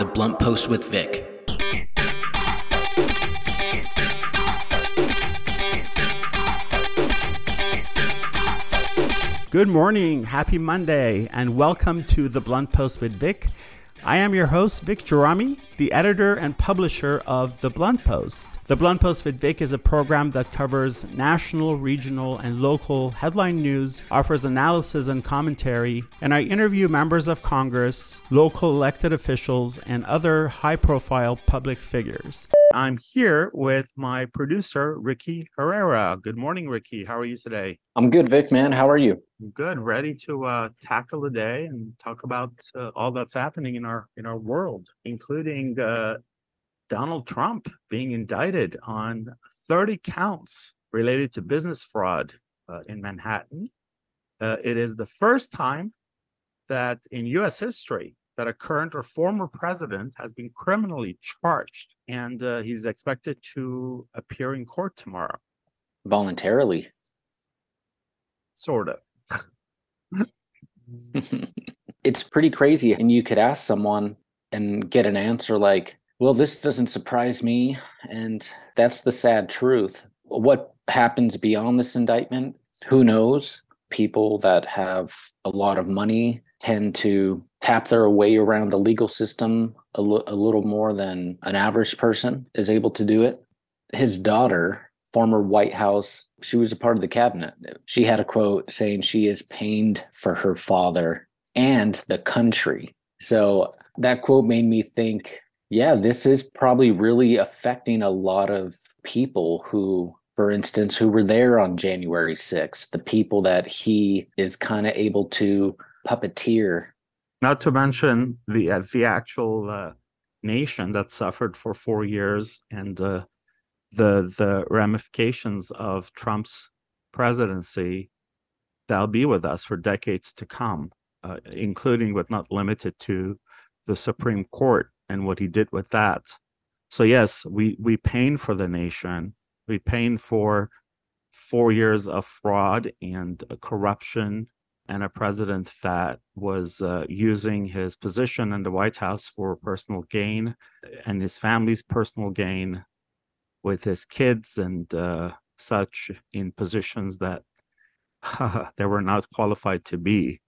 The Blunt Post with Vic. Good morning, happy Monday, and welcome to The Blunt Post with Vic. I am your host, Vic Gerami, the editor and publisher of The Blunt Post. The Blunt Post with Vic is a program that covers national, regional, and local headline news, offers analysis and commentary, and I interview members of Congress, local elected officials, and other high profile public figures. I'm here with my producer, Ricky Herrera. Good morning, Ricky. How are you today? I'm good, Vic, man. How are you? Good. Ready to uh, tackle the day and talk about uh, all that's happening in our in our world, including uh, Donald Trump being indicted on 30 counts related to business fraud uh, in Manhattan. Uh, it is the first time that in U.S. history that a current or former president has been criminally charged, and uh, he's expected to appear in court tomorrow. Voluntarily. Sort of. it's pretty crazy. And you could ask someone and get an answer like, well, this doesn't surprise me. And that's the sad truth. What happens beyond this indictment? Who knows? People that have a lot of money tend to tap their way around the legal system a, l- a little more than an average person is able to do it. His daughter, former White House, she was a part of the cabinet. She had a quote saying she is pained for her father and the country. So that quote made me think, yeah, this is probably really affecting a lot of people who for instance, who were there on January 6th, the people that he is kind of able to puppeteer. Not to mention the uh, the actual uh, nation that suffered for four years and uh, the the ramifications of Trump's presidency that'll be with us for decades to come, uh, including but not limited to the Supreme Court and what he did with that. So yes, we we pain for the nation we paying for four years of fraud and corruption and a president that was uh, using his position in the White House for personal gain and his family's personal gain with his kids and uh, such in positions that they were not qualified to be.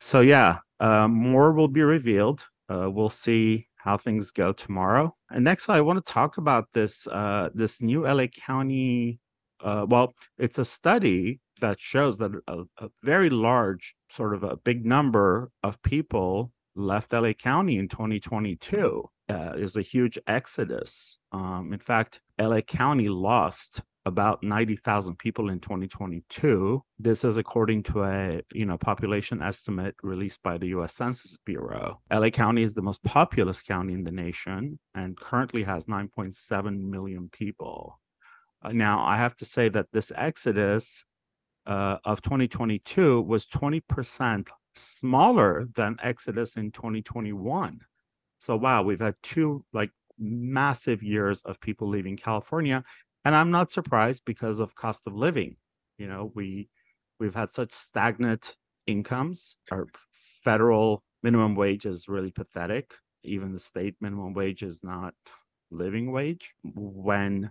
So, yeah, uh, more will be revealed. Uh, we'll see how things go tomorrow. And next, I want to talk about this uh, this new LA County. Uh, well, it's a study that shows that a, a, very large, sort of a big number of people left LA County in 2022. Uh, is a huge exodus. Um, in fact, LA County lost about 90,000 people in 2022. This is according to a, you know, population estimate released by the US Census Bureau. LA County is the most populous county in the nation and currently has 9.7 million people. Uh, now, I have to say that this exodus uh, of 2022 was 20% smaller than exodus in 2021. So wow, we've had two like massive years of people leaving California and i'm not surprised because of cost of living you know we we've had such stagnant incomes. Our federal minimum wage is really pathetic. Even the state minimum wage is not living wage. When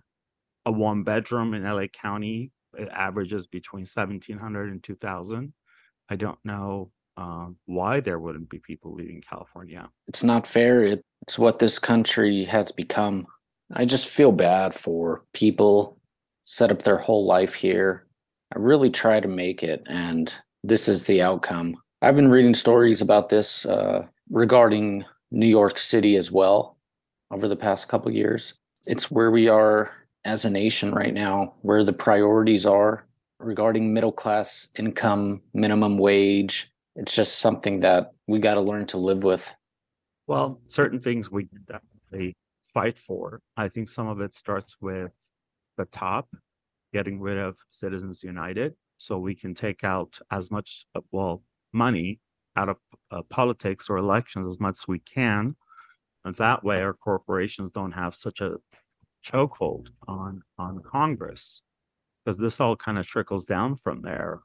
a one bedroom in la county averages between 1700 and 2000 i don't know um, why there wouldn't be people leaving california. It's not fair. It's what this country has become I just feel bad for people set up their whole life here. I really try to make it, and this is the outcome. I've been reading stories about this uh, regarding New York City as well over the past couple years. It's where we are as a nation right now, where the priorities are regarding middle class income, minimum wage. It's just something that we got to learn to live with. Well, certain things we definitely fight for. I think some of it starts with the top, getting rid of Citizens United, so we can take out as much, uh, well, money out of uh, politics or elections as much as we can. And that way, our corporations don't have such a chokehold on on Congress, because this all kind of trickles down from there.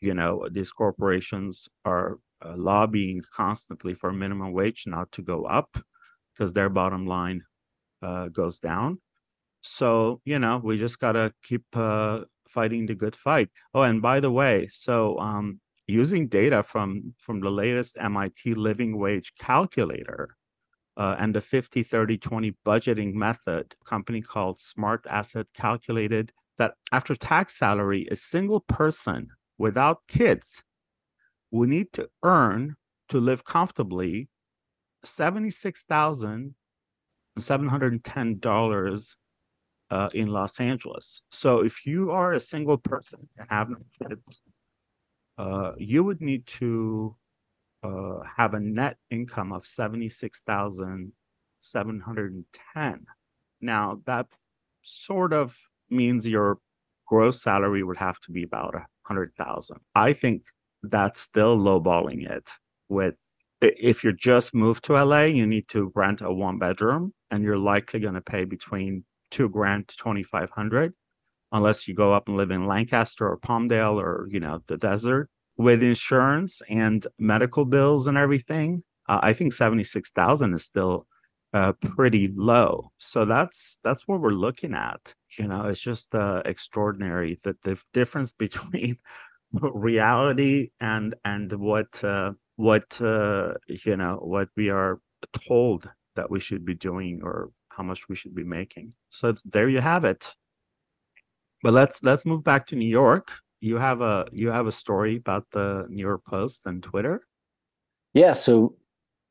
You know, these corporations are uh, lobbying constantly for minimum wage not to go up because their bottom line uh, goes down. So you know we just gotta keep uh, fighting the good fight. Oh, and by the way, so um, using data from from the latest MIT living wage calculator uh, and the 50 30 20 budgeting method company called smart asset calculated that after tax salary a single person without kids will need to earn to live comfortably $76,710 uh, in Los Angeles. So if you are a single person and have no kids, uh, you would need to uh, have a net income of 76,710. Now, that sort of means your gross salary would have to be about a hundred thousand. I think that's still lowballing it with if you're just moved to LA, you need to rent a one bedroom and you're likely going to pay between two grand to 2,500 unless you go up and live in Lancaster or Palmdale or, you know, the desert with insurance and medical bills and everything. Uh, I think 76,000 is still uh, pretty low. So that's that's what we're looking at. You know, it's just uh, extraordinary that the difference between reality and and what uh, what uh, you know what we are told that we should be doing or how much we should be making. So there you have it. But let's let's move back to New York. You have a you have a story about the New York Post and Twitter. Yeah, so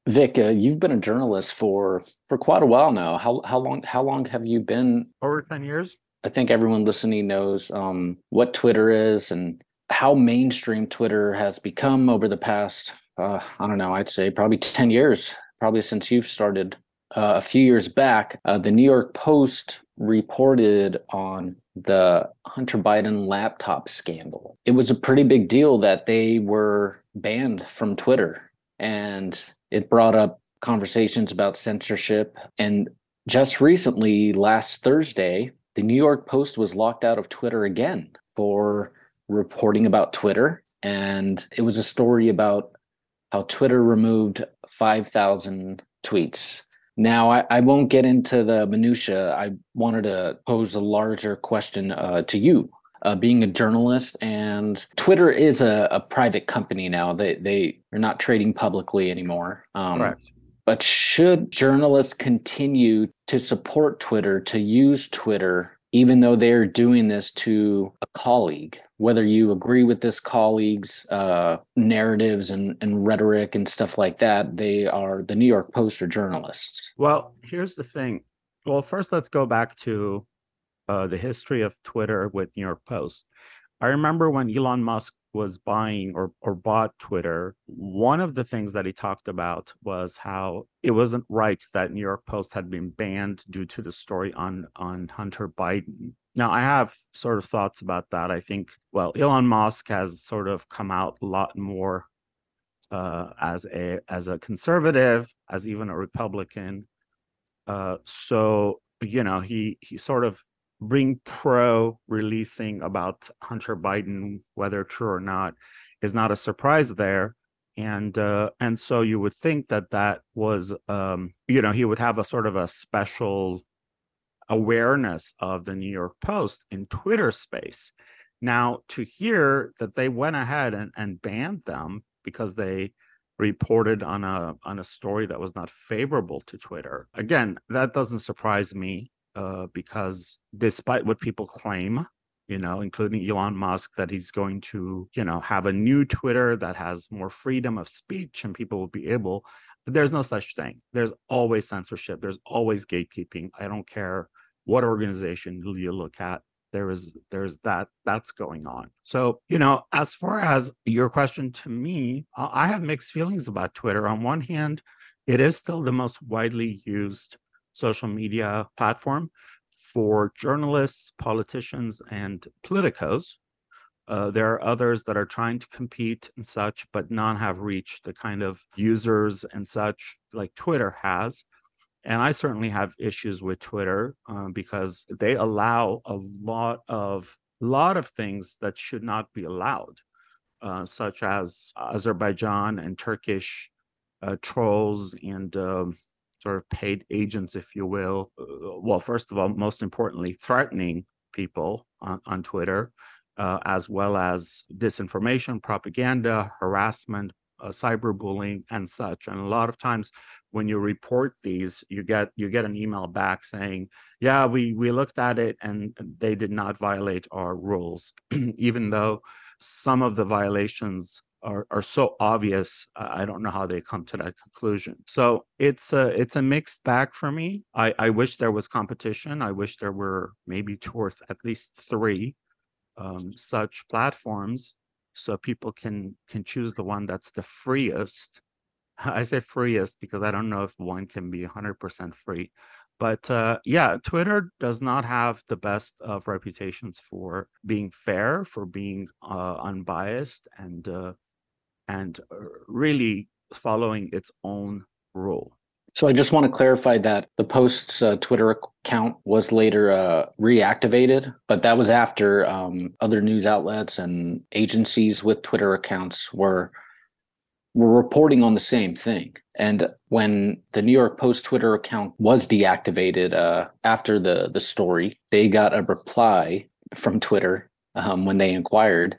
Vic, uh, you've been a journalist for for quite a while now. How how long how long have you been? Over ten years. I think everyone listening knows um, what Twitter is and how mainstream Twitter has become over the past. Uh, I don't know. I'd say probably ten years, probably since you've started. Uh, a few years back, uh, the New York Post reported on the Hunter Biden laptop scandal. It was a pretty big deal that they were banned from Twitter. And it brought up conversations about censorship. And just recently, last Thursday, the New York Post was locked out of Twitter again for reporting about Twitter. And it was a story about how Twitter removed 5,000 tweets. Now, I, I, won't get into the minutia. I wanted to pose a larger question uh, to you uh, being a journalist and Twitter is a, a, private company now. They they are not trading publicly anymore. Um, Correct. But should journalists continue to support Twitter, to use Twitter, even though they're doing this to a colleague? Whether you agree with this colleague's uh, narratives and, and rhetoric and stuff like that, they are the New York Post or journalists. Well, here's the thing. Well, first, let's go back to uh, the history of Twitter with New York Post. I remember when Elon Musk was buying or, or bought Twitter, one of the things that he talked about was how it wasn't right that New York Post had been banned due to the story on on Hunter Biden. Now, I have sort of thoughts about that. I think, well, Elon Musk has sort of come out a lot more uh, as a as a conservative, as even a Republican. Uh, so you know, he he sort of Ring Pro releasing about Hunter Biden, whether true or not, is not a surprise there. And uh, and so you would think that that was, um, you know, he would have a sort of a special awareness of the New York Post in Twitter space. Now, to hear that they went ahead and, and banned them because they reported on a on a story that was not favorable to Twitter, again, that doesn't surprise me uh, because despite what people claim, you know, including Elon Musk, that he's going to, you know, have a new Twitter that has more freedom of speech and people will be able, but there's no such thing. There's always censorship. There's always gatekeeping. I don't care what organization you look at. There is there's that that's going on. So you know, as far as your question to me, I have mixed feelings about Twitter. On one hand, it is still the most widely used social media platform for journalists, politicians, and politicos. Uh, there are others that are trying to compete and such, but none have reached the kind of users and such like Twitter has. And I certainly have issues with Twitter uh, because they allow a lot of lot of things that should not be allowed, uh, such as Azerbaijan and Turkish uh, trolls and um, sort of paid agents, if you will. Uh, well, first of all, most importantly, threatening people on, on Twitter, uh, as well as disinformation, propaganda, harassment, uh, cyberbullying, and such. And a lot of times, when you report these, you get you get an email back saying, "Yeah, we we looked at it and they did not violate our rules," even though some of the violations are, are so obvious i don't know how they come to that conclusion. So it's a it's a mixed bag for me. I i wish there was competition. I wish there were maybe two or th- at least three um, such platforms so people can can choose the one that's the freest. I say freest because i don't know if one can be 100% free but uh, yeah, Twitter does not have the best of reputations for being fair, for being uh, unbiased, and uh, and uh, really following its own rule. So I just want to clarify that the post's uh, Twitter account was later uh, reactivated, but that was after um, other news outlets and agencies with Twitter accounts were were reporting on the same thing. And when the New York Post Twitter account was deactivated uh, after the the story, they got a reply from Twitter um, when they inquired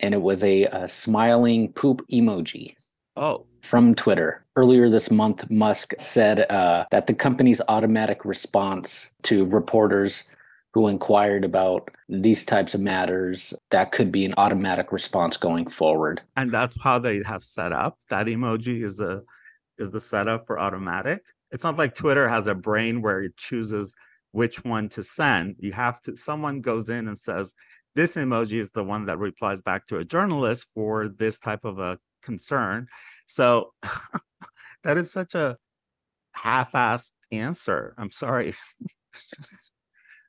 and it was a, a smiling poop emoji. Oh. From Twitter. Earlier this month, Musk said uh, that the company's automatic response to reporters who inquired about these types of matters that could be an automatic response going forward and that's how they have set up that emoji is the is the setup for automatic it's not like twitter has a brain where it chooses which one to send you have to someone goes in and says this emoji is the one that replies back to a journalist for this type of a concern. So that is such a half-assed answer. I'm sorry. it's just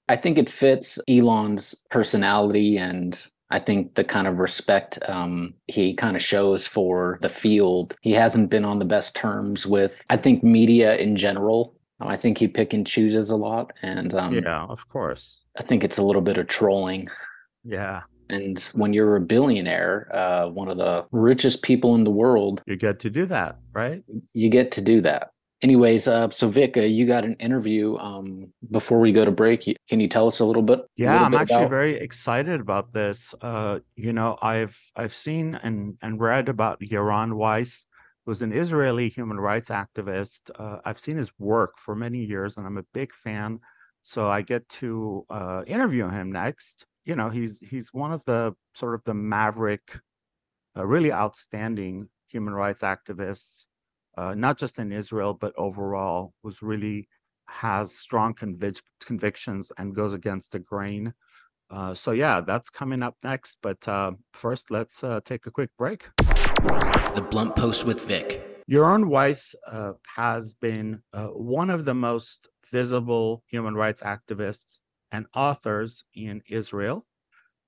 I think it fits Elon's personality and I think the kind of respect um, he kind of shows for the field. He hasn't been on the best terms with, I think, media in general. I think he pick and chooses a lot, and um, yeah, of course. I think it's a little bit of trolling. Yeah. And when you're a billionaire, uh, one of the richest people in the world, you get to do that, right? You get to do that. Anyways, uh, so Vic, uh, you got an interview um, before we go to break. Can you tell us a little bit? Yeah, little I'm bit actually about... very excited about this. Uh, you know, I've I've seen and and read about Yaron Weiss, who's an Israeli human rights activist. Uh, I've seen his work for many years, and I'm a big fan. So I get to uh, interview him next you know he's he's one of the sort of the maverick uh, really outstanding human rights activists uh, not just in israel but overall who's really has strong convic- convictions and goes against the grain. Uh, so yeah that's coming up next but uh, first let's uh, take a quick break. The blunt post with vic. Yaron Weiss uh, has been one of the most visible human rights activists and authors in Israel.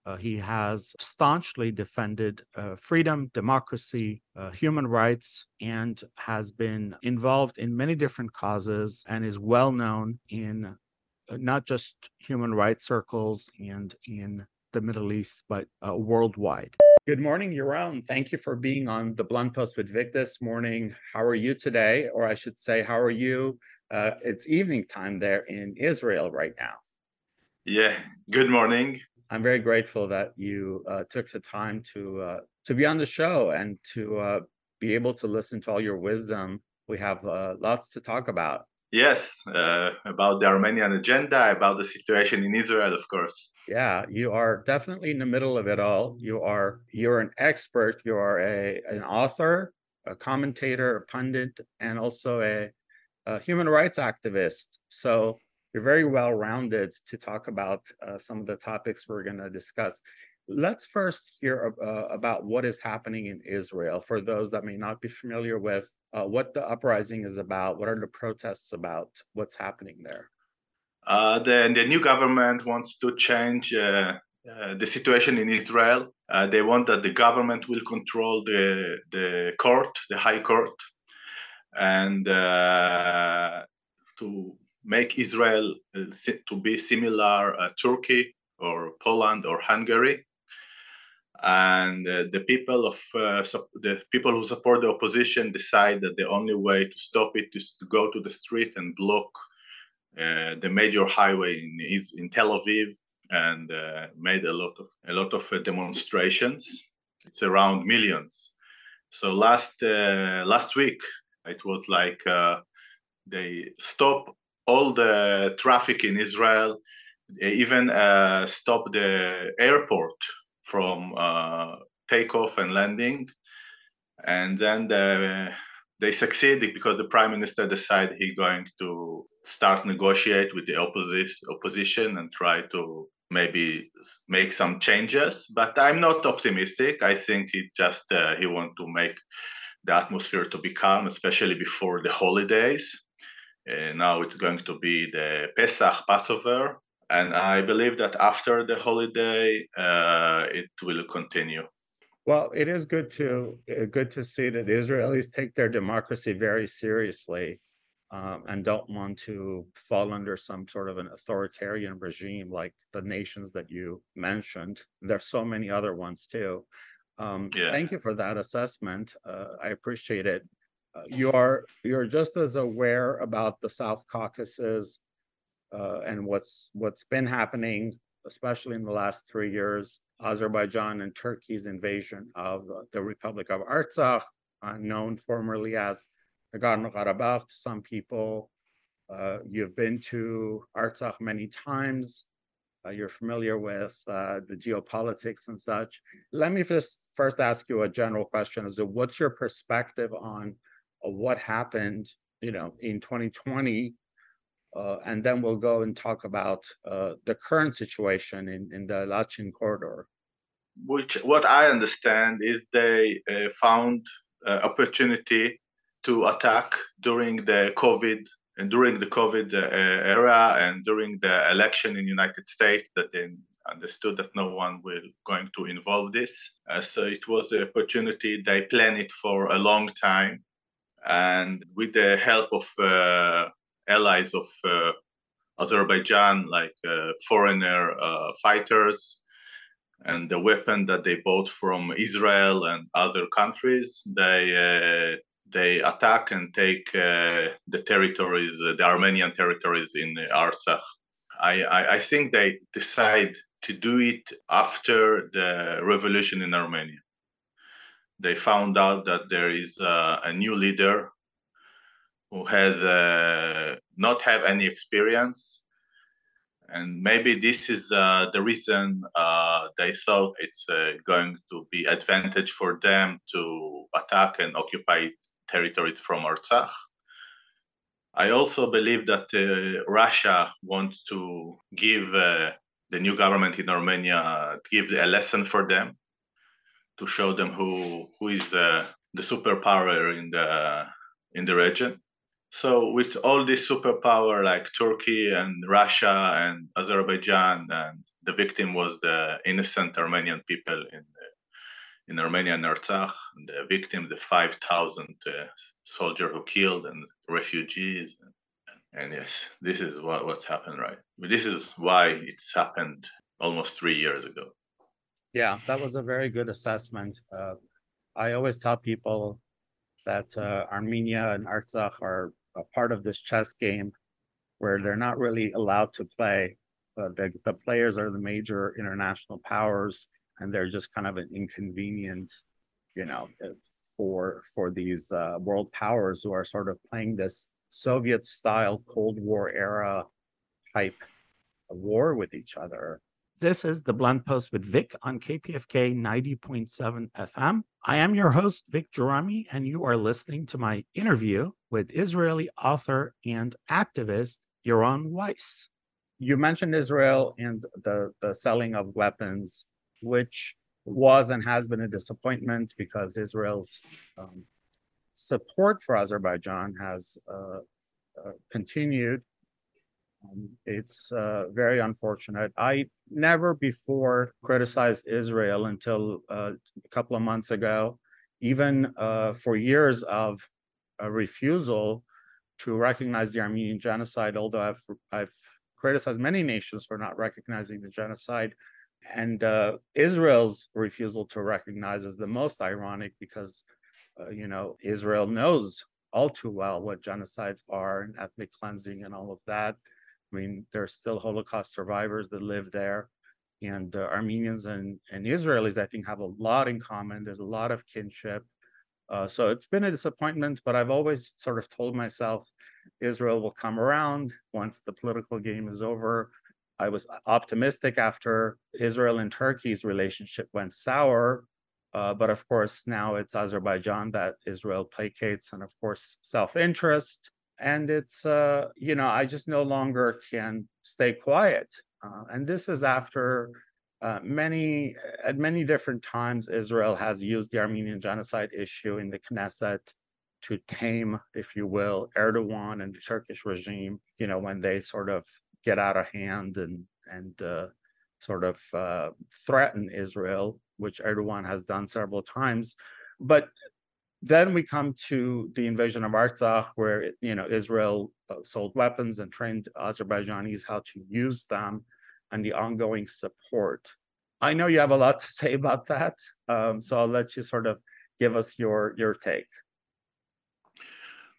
Uh, he has staunchly defended uh, freedom, democracy, uh, human rights, and has been involved in many different causes and is well known in uh, not just human rights circles and in the Middle East, but uh, worldwide. Good morning, Yaron. Thank you for being on the Blunt Post with Vic this morning. How are you today? Or I should say, how are you? Uh, it's evening time there in Israel right now. Yeah, good morning. I'm very grateful that you uh, took the time to uh, to be on the show and to uh, be able to listen to all your wisdom. We have uh, lots to talk about. Yes, uh, about the Armenian agenda, about the situation in Israel, of course. Yeah, you are definitely in the middle of it all. You are you're an expert. You are a an author, a commentator, a pundit, and also a, a human rights activist. So you're very well rounded to talk about uh, some of the topics we're going to discuss. Let's first hear uh, about what is happening in Israel for those that may not be familiar with uh, what the uprising is about, what are the protests about, what's happening there. Uh, the, the new government wants to change uh, uh, the situation in Israel. they want that the government will control the, the court, the high court, and to make Israel uh, to be similar uh, Turkey or Poland or Hungary. and uh, the people of uh, the people who support the opposition decide that the only way to stop it is to go to the street and block uh, the major highway in in Tel Aviv and uh, made a lot of a lot of demonstrations. It's around millions. So last last week it was like they stop all the traffic in Israel. Even stop the airport from uh, takeoff and landing, and then the, they succeeded because the prime minister decided he's going to start negotiate with the opposition opposition and try to maybe make some changes. But I'm not optimistic. I think he just uh, he want to make the atmosphere to be calm, especially before the holidays. Uh, now it's going to be the Pesach Passover, and I believe that after the holiday, uh, it will continue. Well, it is good to uh, good to see that Israelis take their democracy very seriously, um, and don't want to fall under some sort of an authoritarian regime like the nations that you mentioned. There's so many other ones too. Um, yeah. Thank you for that assessment. Uh, I appreciate it. Uh, you are you're just as aware about the South Caucasus uh, and what's what's been happening, especially in the last three years, Azerbaijan and Turkey's invasion of the Republic of Artsakh, uh, known formerly as Nagorno-Karabakh to some people. Uh, you've been to Artsakh many times. Uh, you're familiar with uh, the geopolitics and such. Let me just first ask you a general question: Is what's your perspective on uh, what happened, you know, in 2020 uh, and then we'll go and talk about uh, the current situation in, in the Lachin corridor. Which, what I understand is they uh, found uh, opportunity to attack during the COVID and during the COVID uh, era and during the election in United States that they understood that no one will going to involve this. Uh, so it was an opportunity. They planned it for a long time, and with the help of allies of uh, Azerbaijan, like uh, foreigner uh, fighters, and the weapon that they bought from Israel and other countries, they they attack and take uh, the territories, uh, the Armenian territories in Artsakh. I, I, I, think they decide to do it after the revolution in Armenia. They found out that there is uh, a new leader who has uh, not have any experience and maybe this is uh, the reason uh, they thought it's uh, going to be advantage for them to attack and occupy territories from Artsakh. I also believe that uh, Russia wants to give the new government in Armenia give a lesson for them to show them who who is the superpower in the in the region so with all this superpower like Turkey and Russia and Azerbaijan, and the victim was the innocent Armenian people in in Armenia and Artsakh. And the victim, the five thousand uh, soldier who killed and refugees. And, and yes, this is what what's happened, right? This is why it's happened almost three years ago. Yeah, that was a very good assessment. Uh, I always tell people that uh, Armenia and Artsakh are a part of this chess game where they're not really allowed to play. Uh, the, the players are the major international powers, and they're just kind of an inconvenient, you know, uh, for for these uh, world powers who are sort of playing this Soviet-style Cold War era type war with each other. This is the Blunt Post with Vic on KPFK 90.7 FM. I am your host, Vic Gerami, and you are listening to my interview with Israeli author and activist Yaron Weiss. You mentioned Israel and the, the selling of weapons, which was and has been a disappointment because Israel's um, support for Azerbaijan has uh, uh, continued it's uh, very unfortunate. I never before criticized Israel until uh, a couple of months ago, even uh, for years of a refusal to recognize the Armenian genocide, although I've, I've criticized many nations for not recognizing the genocide. and uh, Israel's refusal to recognize is the most ironic because, uh, you know, Israel knows all too well what genocides are and ethnic cleansing and all of that. I mean, there are still Holocaust survivors that live there. And uh, Armenians and, and Israelis, I think, have a lot in common. There's a lot of kinship. Uh, so it's been a disappointment, but I've always sort of told myself Israel will come around once the political game is over. I was optimistic after Israel and Turkey's relationship went sour. Uh, but of course, now it's Azerbaijan that Israel placates, and of course, self interest. And it's, uh, you know, I just no longer can stay quiet. Uh, and this is after uh, many, at many different times, Israel has used the Armenian genocide issue in the Knesset to tame, if you will, Erdogan and the Turkish regime, you know, when they sort of get out of hand and and uh, sort of uh, threaten Israel, which Erdogan has done several times. But then we come to the invasion of Artsakh, where you know Israel uh, sold weapons and trained Azerbaijanis how to use them, and the ongoing support. I know you have a lot to say about that, um, so I'll let you sort of give us your your take.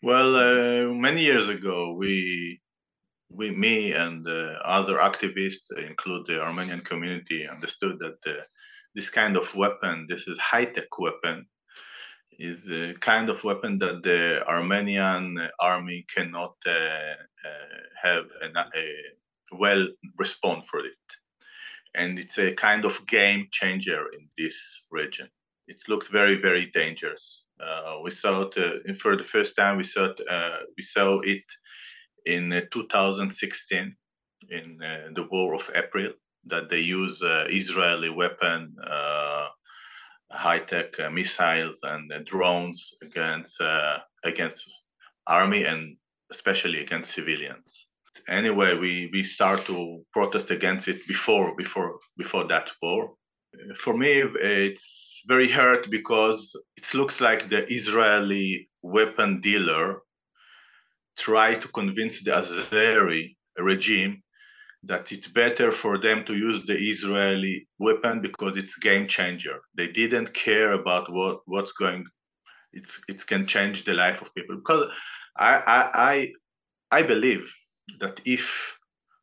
Well, uh, many years ago, we we, me and uh, other activists, include the Armenian community, understood that uh, this kind of weapon, this is high-tech weapon, is the kind of weapon that the Armenian army cannot uh, uh have a, a well respond for it, and it's a kind of game changer in this region. It looks very very dangerous. Uh, we saw it uh, for the first time. We saw it, we saw it in uh, 2016 in uh, the war of April that they use uh, Israeli weapon, high-tech uh, missiles and uh, drones against uh, against army and especially against civilians. Anyway, we, we start to protest against it before before before that war. For me, it's very hurt because it looks like the Israeli weapon dealer try to convince the Azeri regime that it's better for them to use the Israeli weapon because it's game changer. They didn't care about what what's going. It's it can change the life of people because I I I, I believe that if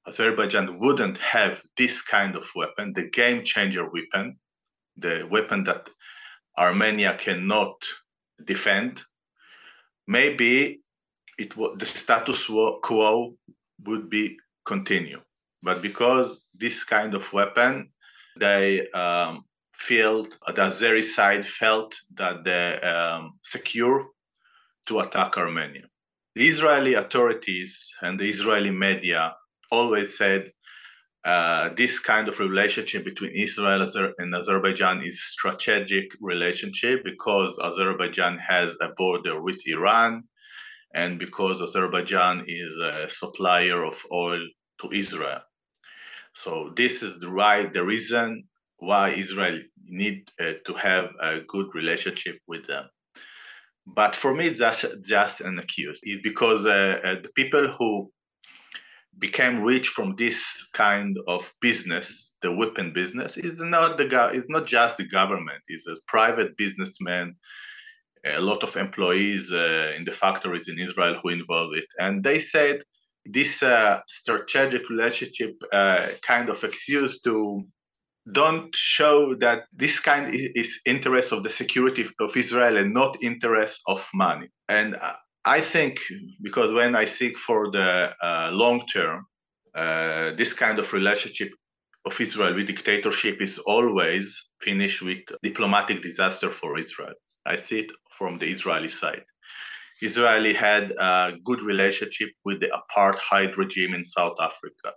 Azerbaijan wouldn't have this kind of weapon, the game changer weapon, the weapon that Armenia cannot defend, maybe it the status quo would be continue. But because this kind of weapon, they um, felt the Azeri side felt that they're um, secure to attack Armenia. The Israeli authorities and the Israeli media always said uh, this kind of relationship between Israel and Azerbaijan is strategic relationship because Azerbaijan has a border with Iran and because Azerbaijan is a supplier of oil to Israel. So this is the right the reason why Israel need uh, to have a good relationship with them. But for me, that's just an excuse. Is because uh, uh, the people who became rich from this kind of business, the weapon business, is not the is not just the government. It's a private businessman a lot of employees uh, in the factories in Israel who involved it, and they said this uh, strategic relationship uh, kind of excuse to don't show that this kind is interest of the security of Israel and not interest of money. And I think because when I seek for the uh, long term, uh, this kind of relationship of Israel with dictatorship is always finished with diplomatic disaster for Israel. I see it from the Israeli side. Israeli had a good relationship with the apartheid regime in South Africa.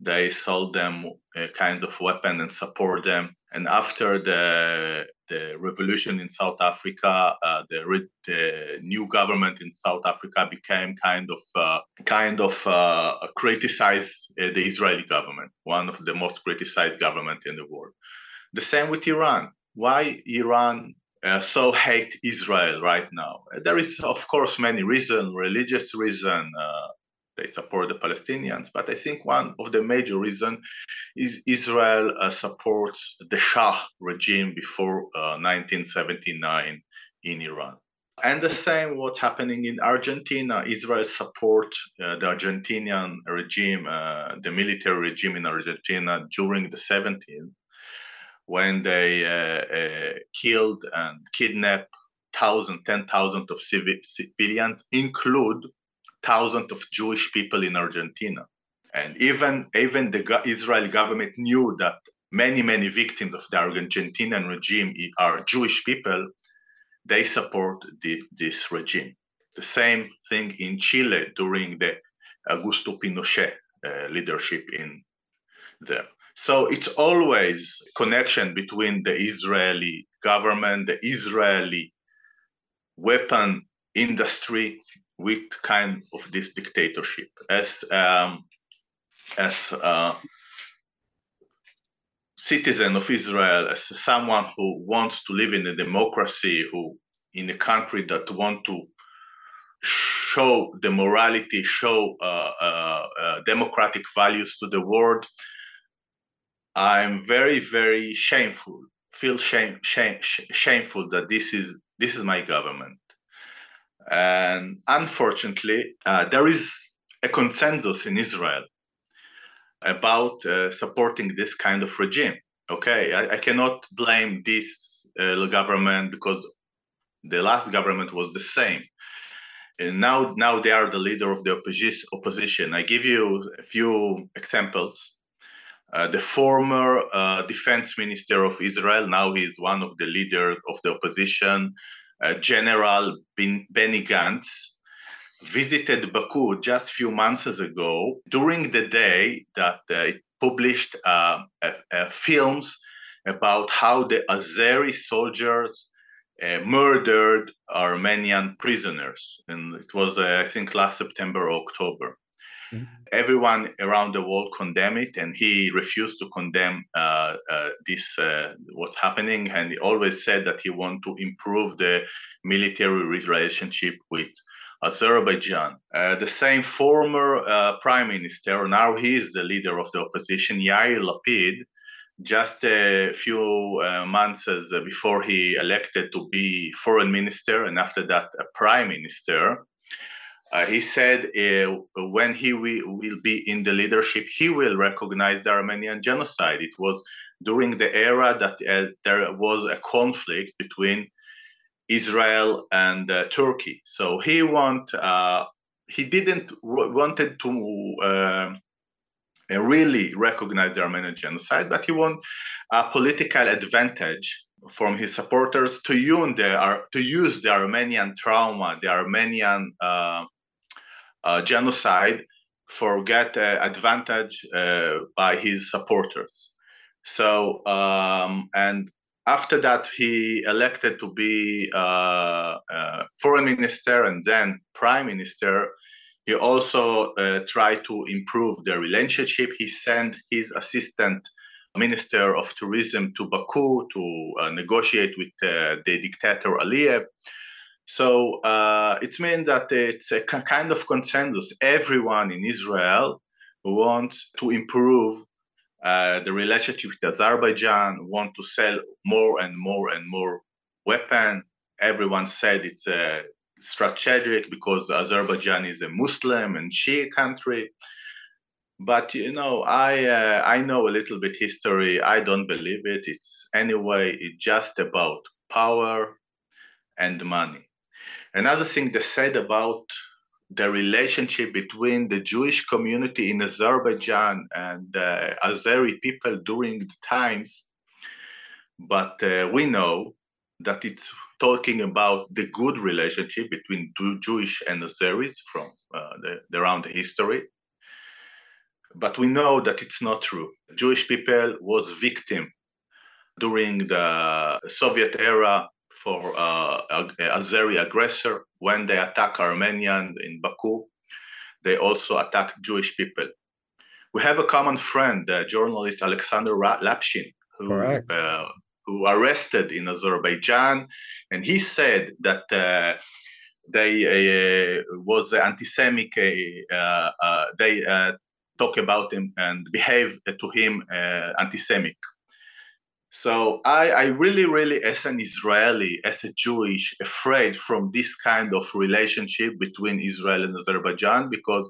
They sold them a kind of weapon and support them. And after the the revolution in South Africa, uh, the, the, new government in South Africa became kind of uh, kind of uh, criticized uh, the Israeli government, one of the most criticized government in the world. The same with Iran. Why Iran uh, so hate Israel right now. There is, of course, many reasons, religious reason, uh, they support the Palestinians. But I think one of the major reasons is Israel uh, supports the Shah regime before uh, 1979 in Iran. And the same what's happening in Argentina. Israel support uh, the Argentinian regime, uh, the military regime in Argentina during the 70s when they uh, uh, killed and kidnapped thousands, ten thousands of civilians, include thousands of Jewish people in Argentina. And even, even the Israeli government knew that many, many victims of the Argentinian regime are Jewish people, they support the, this regime. The same thing in Chile during the Augusto Pinochet uh, leadership in there. So it's always connection between the Israeli government, the Israeli weapon industry with kind of this dictatorship. As um, as a citizen of Israel, as someone who wants to live in a democracy, who in a country that want to show the morality, show uh, uh, uh, democratic values to the world, I'm very, very shameful, feel shame, shame, shameful that this is this is my government. And unfortunately, uh, there is a consensus in Israel about uh, supporting this kind of regime. Okay, I, I cannot blame this uh, government because the last government was the same. And now, now they are the leader of the opposition. I give you a few examples. Uh, the former uh, defense minister of Israel, now he is one of the leaders of the opposition, uh, General Benny Gantz, visited Baku just a few months ago during the day that it published uh, films about how the Azeri soldiers uh, murdered Armenian prisoners. And it was, uh, I think, last September or October. Mm-hmm. Everyone around the world condemned it, and he refused to condemn uh, uh, this uh, what's happening. And he always said that he want to improve the military relationship with Azerbaijan. Uh, the same former uh, prime minister, now he is the leader of the opposition, Yair Lapid. Just a few uh, months before he elected to be foreign minister, and after that, a prime minister, uh, he said uh, when he will, will be in the leadership, he will recognize the Armenian genocide. It was during the era that uh, there was a conflict between Israel and uh, Turkey. So he want uh, he didn't wanted to uh, really recognize the Armenian genocide, but he want a political advantage from his supporters to use the, to use the Armenian trauma, the Armenian uh, genocide for get uh, advantage uh, by his supporters. So um, and after that he elected to be uh, uh, foreign minister and then prime minister. He also uh, tried to improve the relationship. He sent his assistant minister of tourism to Baku to negotiate with the dictator Aliyev. So uh, it means that it's a kind of consensus. Everyone in Israel wants to improve uh, the relationship with Azerbaijan, want to sell more and more and more weapon. Everyone said it's a strategic because Azerbaijan is a Muslim and Shia country. But you know, I uh, I know a little bit history. I don't believe it. It's anyway. It's just about power and money Another thing they said about the relationship between the Jewish community in Azerbaijan and uh, Azeri people during the times, but uh, we know that it's talking about the good relationship between Jewish and Azeris from uh, the, around the history. But we know that it's not true. Jewish people was victim during the Soviet era for uh, Azeri aggressor. When they attack Armenian in Baku, they also attack Jewish people. We have a common friend, the journalist Alexander Lapshin, who, uh, who arrested in Azerbaijan, and he said that uh, they uh, was anti-Semitic. Uh, uh, they talk about him and behave to him anti-Semitic. So I, I really, really, as an Israeli, as a Jewish, afraid from this kind of relationship between Israel and Azerbaijan because,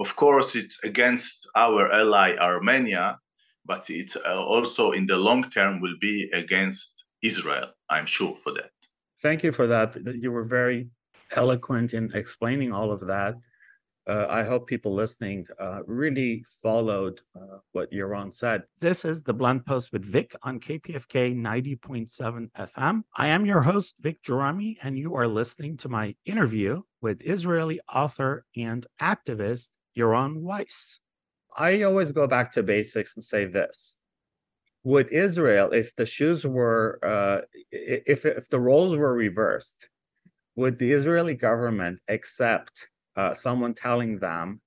of course, it's against our ally Armenia, but it's uh, also in the long term will be against Israel. I'm sure for that. Thank you for that. You were very eloquent in explaining all of that. Uh, I hope people listening uh, really followed uh, what Yaron said. This is the Blunt Post with Vic on KPFK 90.7 FM. I am your host, Vic Gerami, and you are listening to my interview with Israeli author and activist Yaron Weiss. I always go back to basics and say this. Would Israel, if the shoes were, uh, if, if the roles were reversed, would the Israeli government accept uh, someone telling them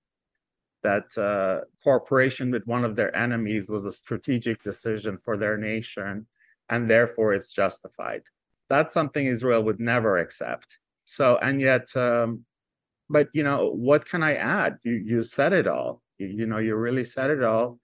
that uh, cooperation with one of their enemies was a strategic decision for their nation and therefore it's justified. That's something Israel would never accept. So, and yet, um, but you know, what can I add? You you said it all. You, you know, you really said it all.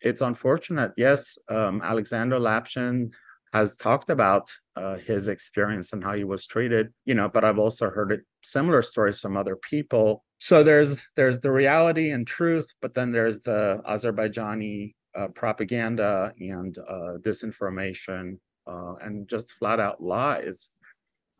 It's unfortunate. Yes, um, Alexander Lapshin has talked about uh, his experience and how he was treated you know but i've also heard it, similar stories from other people. So there's there's the reality and truth but then there's the azerbaijani uh, propaganda and uh, disinformation uh, and just flat out lies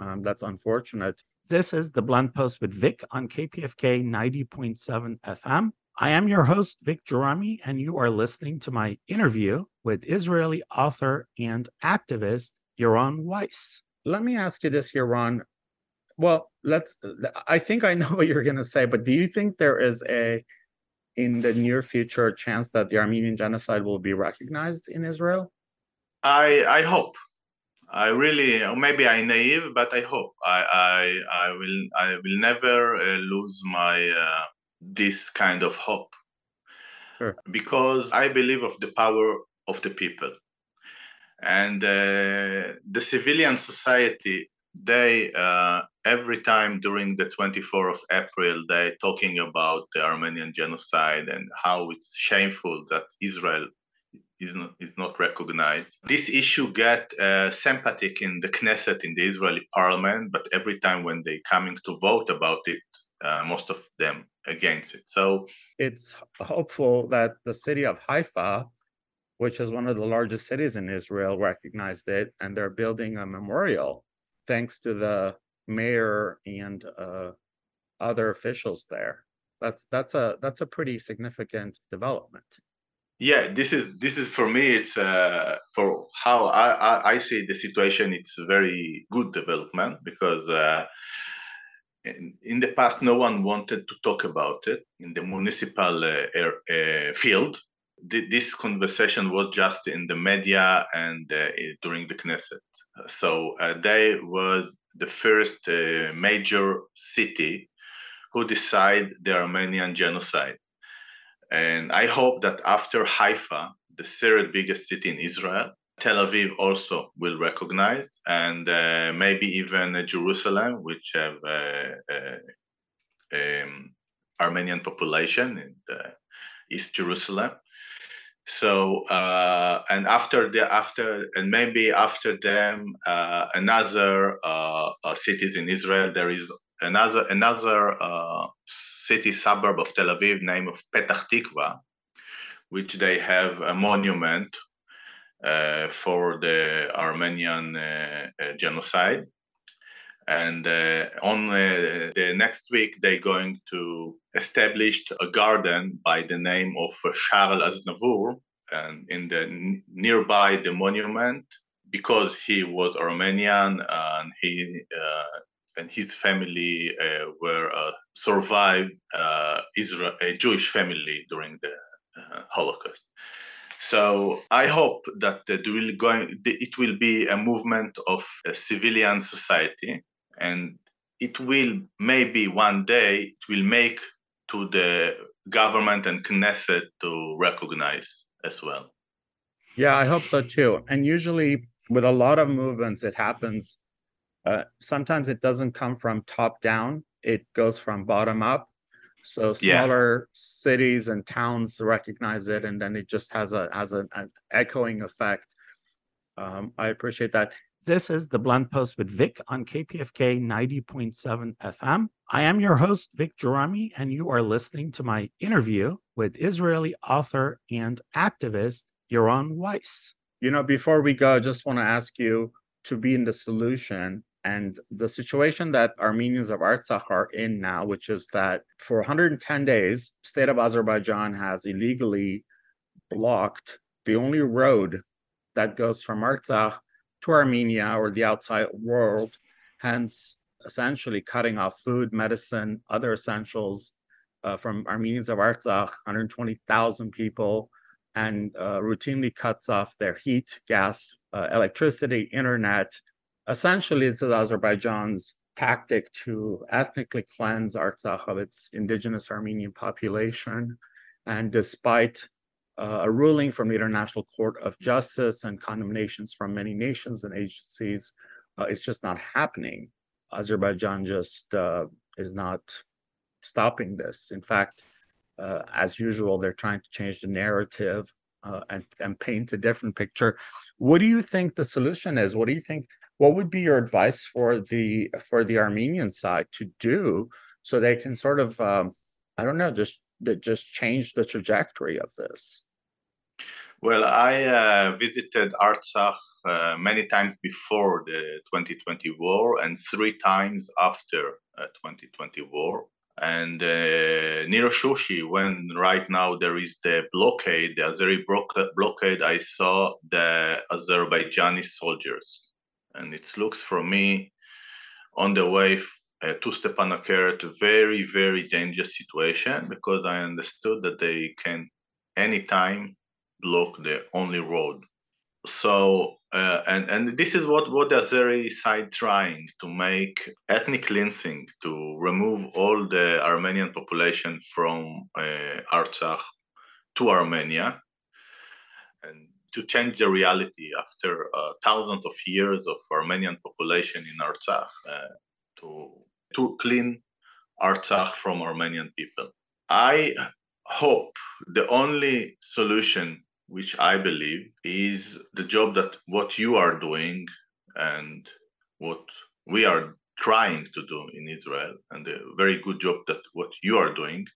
um, that's unfortunate. This is the blunt post with vic on kpfk 90.7 fm I am your host, Vic Gerami, and you are listening to my interview with Israeli author and activist Yaron Weiss. Let me ask you this, Yaron. Well, let's. I think I know what you're going to say, but do you think there is a, in the near future, a chance that the Armenian genocide will be recognized in Israel? I I hope. I really, maybe I'm naive, but I hope. I I, I will I will never uh, lose my uh, this kind of hope. Sure. Because I believe of the power of the people. And uh, the civilian society, they uh, every time during the 24th of April, they talking about the Armenian genocide and how it's shameful that Israel is not, is not recognized. This issue get uh, sympathetic in the Knesset, in the Israeli parliament, but every time when they coming to vote about it, uh, most of them against it. So it's hopeful that the city of Haifa, which is one of the largest cities in Israel, recognized it, and they're building a memorial thanks to the mayor and uh, other officials there. That's that's a that's a pretty significant development. Yeah, this is this is for me. It's uh, for how I, I, I see the situation. It's a very good development because uh, in, in the past, no one wanted to talk about it in the municipal uh, air, uh, field. This conversation was just in the media and uh, during the Knesset. So uh, they were the first uh, major city who decide the Armenian genocide. And I hope that after Haifa, the third biggest city in Israel, Tel Aviv also will recognize, and uh, maybe even Jerusalem, which have uh, uh, um, Armenian population in East Jerusalem. So uh, and after the after and maybe after them uh, another cities in Israel there is another another city suburb of Tel Aviv named of Petach Tikva, which they have a monument uh, for the Armenian uh, uh, genocide. And on the next week, they're going to establish a garden by the name of Charles Aznavour, and in the nearby the monument because he was Armenian and he uh, and his family uh, were uh, survived Israel a Jewish family during the Holocaust. So I hope that it will, going, it will be a movement of a civilian society, and it will maybe one day it will make to the government and Knesset to recognize as well. Yeah, I hope so too. And usually with a lot of movements, it happens uh, sometimes it doesn't come from top down; it goes from bottom up. So smaller yeah. cities and towns recognize it, and then it just has a has a, an echoing effect. Um, I appreciate that. This is the Blunt Post with Vic on KPFK 90.7 FM. I am your host, Vic Gerami, and you are listening to my interview with Israeli author and activist Yaron Weiss. You know, before we go, I just want to ask you to be in the solution and the situation that Armenians of Artsakh are in now, which is that for 110 days, state of Azerbaijan has illegally blocked the only road that goes from Artsakh to Armenia or the outside world, hence essentially cutting off food, medicine, other essentials uh, from Armenians of Artsakh, 120,000 people, and uh, routinely cuts off their heat, gas, uh, electricity, internet. Essentially, this is Azerbaijan's tactic to ethnically cleanse Artsakh of its indigenous Armenian population. And despite uh, a ruling from the International Court of Justice and condemnations from many nations and agencies. Uh, it's just not happening. Azerbaijan just uh, is not stopping this. In fact, uh, as usual, they're trying to change the narrative uh, and, and paint a different picture. What do you think the solution is? What do you think? What would be your advice for the for the Armenian side to do so they can sort of um, I don't know just just change the trajectory of this? Well, I uh, visited Artsakh uh, many times before the 2020 war and three times after uh, 2020 war. And uh, near Shushi, when right now there is the blockade, the Azeri blockade, I saw the Azerbaijani soldiers. And it looks for me on the way uh, to Stepanakert, a very, very dangerous situation because I understood that they can anytime block the only road. So uh, and and this is what what the Azeri side trying to make ethnic cleansing to remove all the Armenian population from uh, Artsakh to Armenia and to change the reality after uh, thousands of years of Armenian population in Artsakh uh, to to clean Artsakh from Armenian people. I hope the only solution which I believe is the job that what you are doing and what we are trying to do in Israel, and a very good job that what you are doing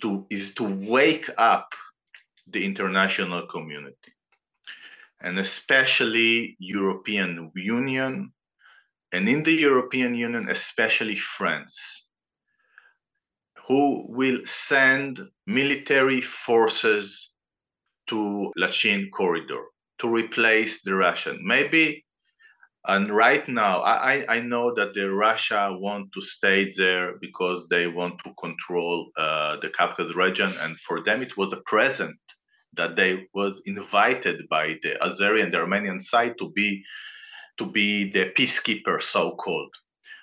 to is to wake up the international community, and especially European Union, and in the European Union, especially France, who will send military forces to Lachin corridor to replace the Russian. Maybe, and right now, I, I know that the Russia want to stay there because they want to control uh, the Caucasus region, and for them it was a present that they was invited by the Azeri and the Armenian side to be to be the peacekeeper, so called.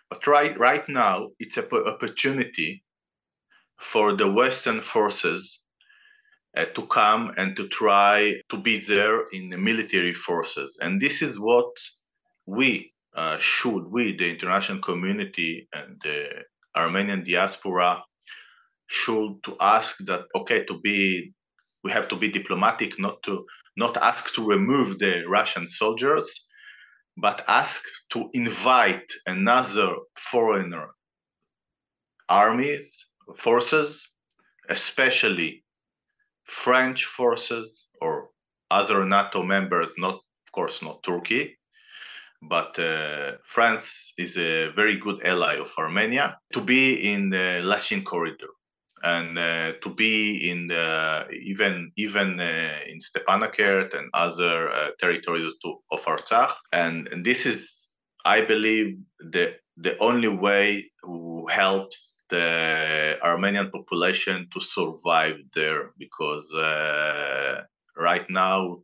But right right now, it's an opportunity for the Western forces uh, to come and to try to be there in the military forces. And this is what we uh, should, we, the international community and the Armenian diaspora, should to ask that okay to be we have to be diplomatic not to not ask to remove the russian soldiers but ask to invite another foreigner armies forces especially French forces or other NATO members, not of course not Turkey, but uh, France is a very good ally of Armenia to be in the Lachin corridor and uh, to be in the, even even uh, in Stepanakert and other uh, territories to, of Artsakh, and, and this is, I believe, the the only way who helps the Armenian population to survive there because uh, right now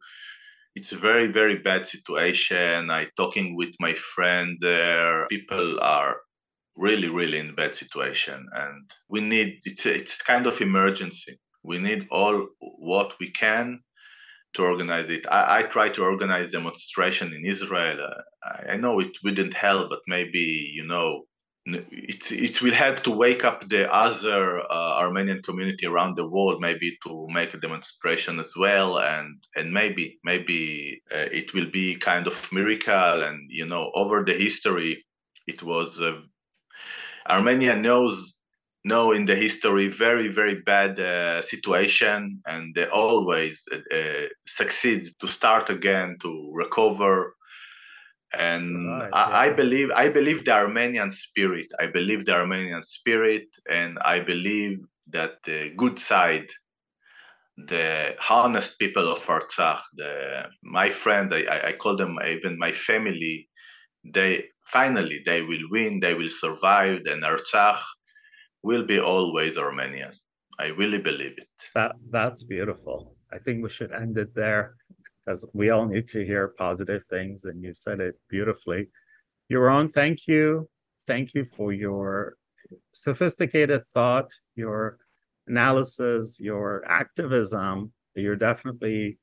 it's a very very bad situation. I talking with my friends there. People are really really in bad situation, and we need it's it's kind of emergency. We need all what we can to organize it. I, I tried to organize demonstration in Israel. I, I know it wouldn't help, but maybe you know it, it will help to wake up the other uh, Armenian community around the world, maybe to make a demonstration as well, and and maybe maybe uh, it will be kind of miracle. And you know, over the history, it was uh, Armenia knows know in the history very very bad uh, situation, and they always uh, uh, succeed to start again to recover and right, I, yeah. I, believe I believe the Armenian spirit. I believe the Armenian spirit, and I believe that the good side, the honest people of Artsakh, the my friend, I, I call them even my family. They finally they will win. They will survive, and Artsakh will be always Armenian. I really believe it. That that's beautiful. I think we should end it there because we all need to hear positive things, and you said it beautifully. Yaron, thank you. Thank you for your sophisticated thought, your analysis, your activism. You're definitely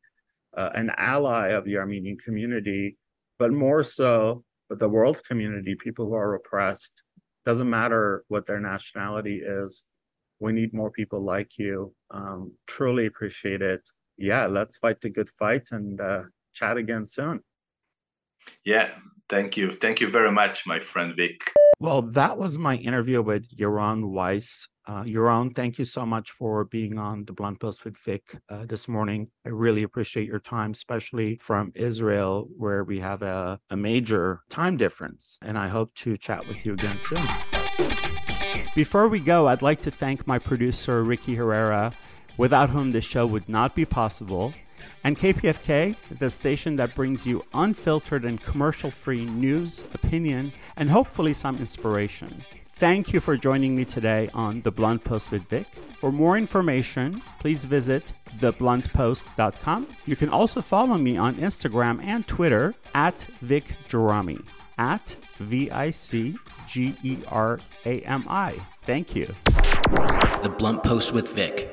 uh, an ally of the Armenian community, but more so the world community, people who are oppressed. Doesn't matter what their nationality is. We need more people like you. Um, truly appreciate it yeah, let's fight the good fight and uh, chat again soon. Yeah, thank you. Thank you very much, my friend Vic. Well, that was my interview with Yaron Weiss. Uh, Yaron, thank you so much for being on the Blunt Post with Vic uh, this morning. I really appreciate your time, especially from Israel, where we have a, a major time difference. And I hope to chat with you again soon. Before we go, I'd like to thank my producer, Ricky Herrera without whom this show would not be possible, and KPFK, the station that brings you unfiltered and commercial free news, opinion, and hopefully some inspiration. Thank you for joining me today on The Blunt Post with Vic. For more information, please visit thebluntpost.com. You can also follow me on Instagram and Twitter at Vic at V I C G E R A M I. Thank you. The Blunt Post with Vic.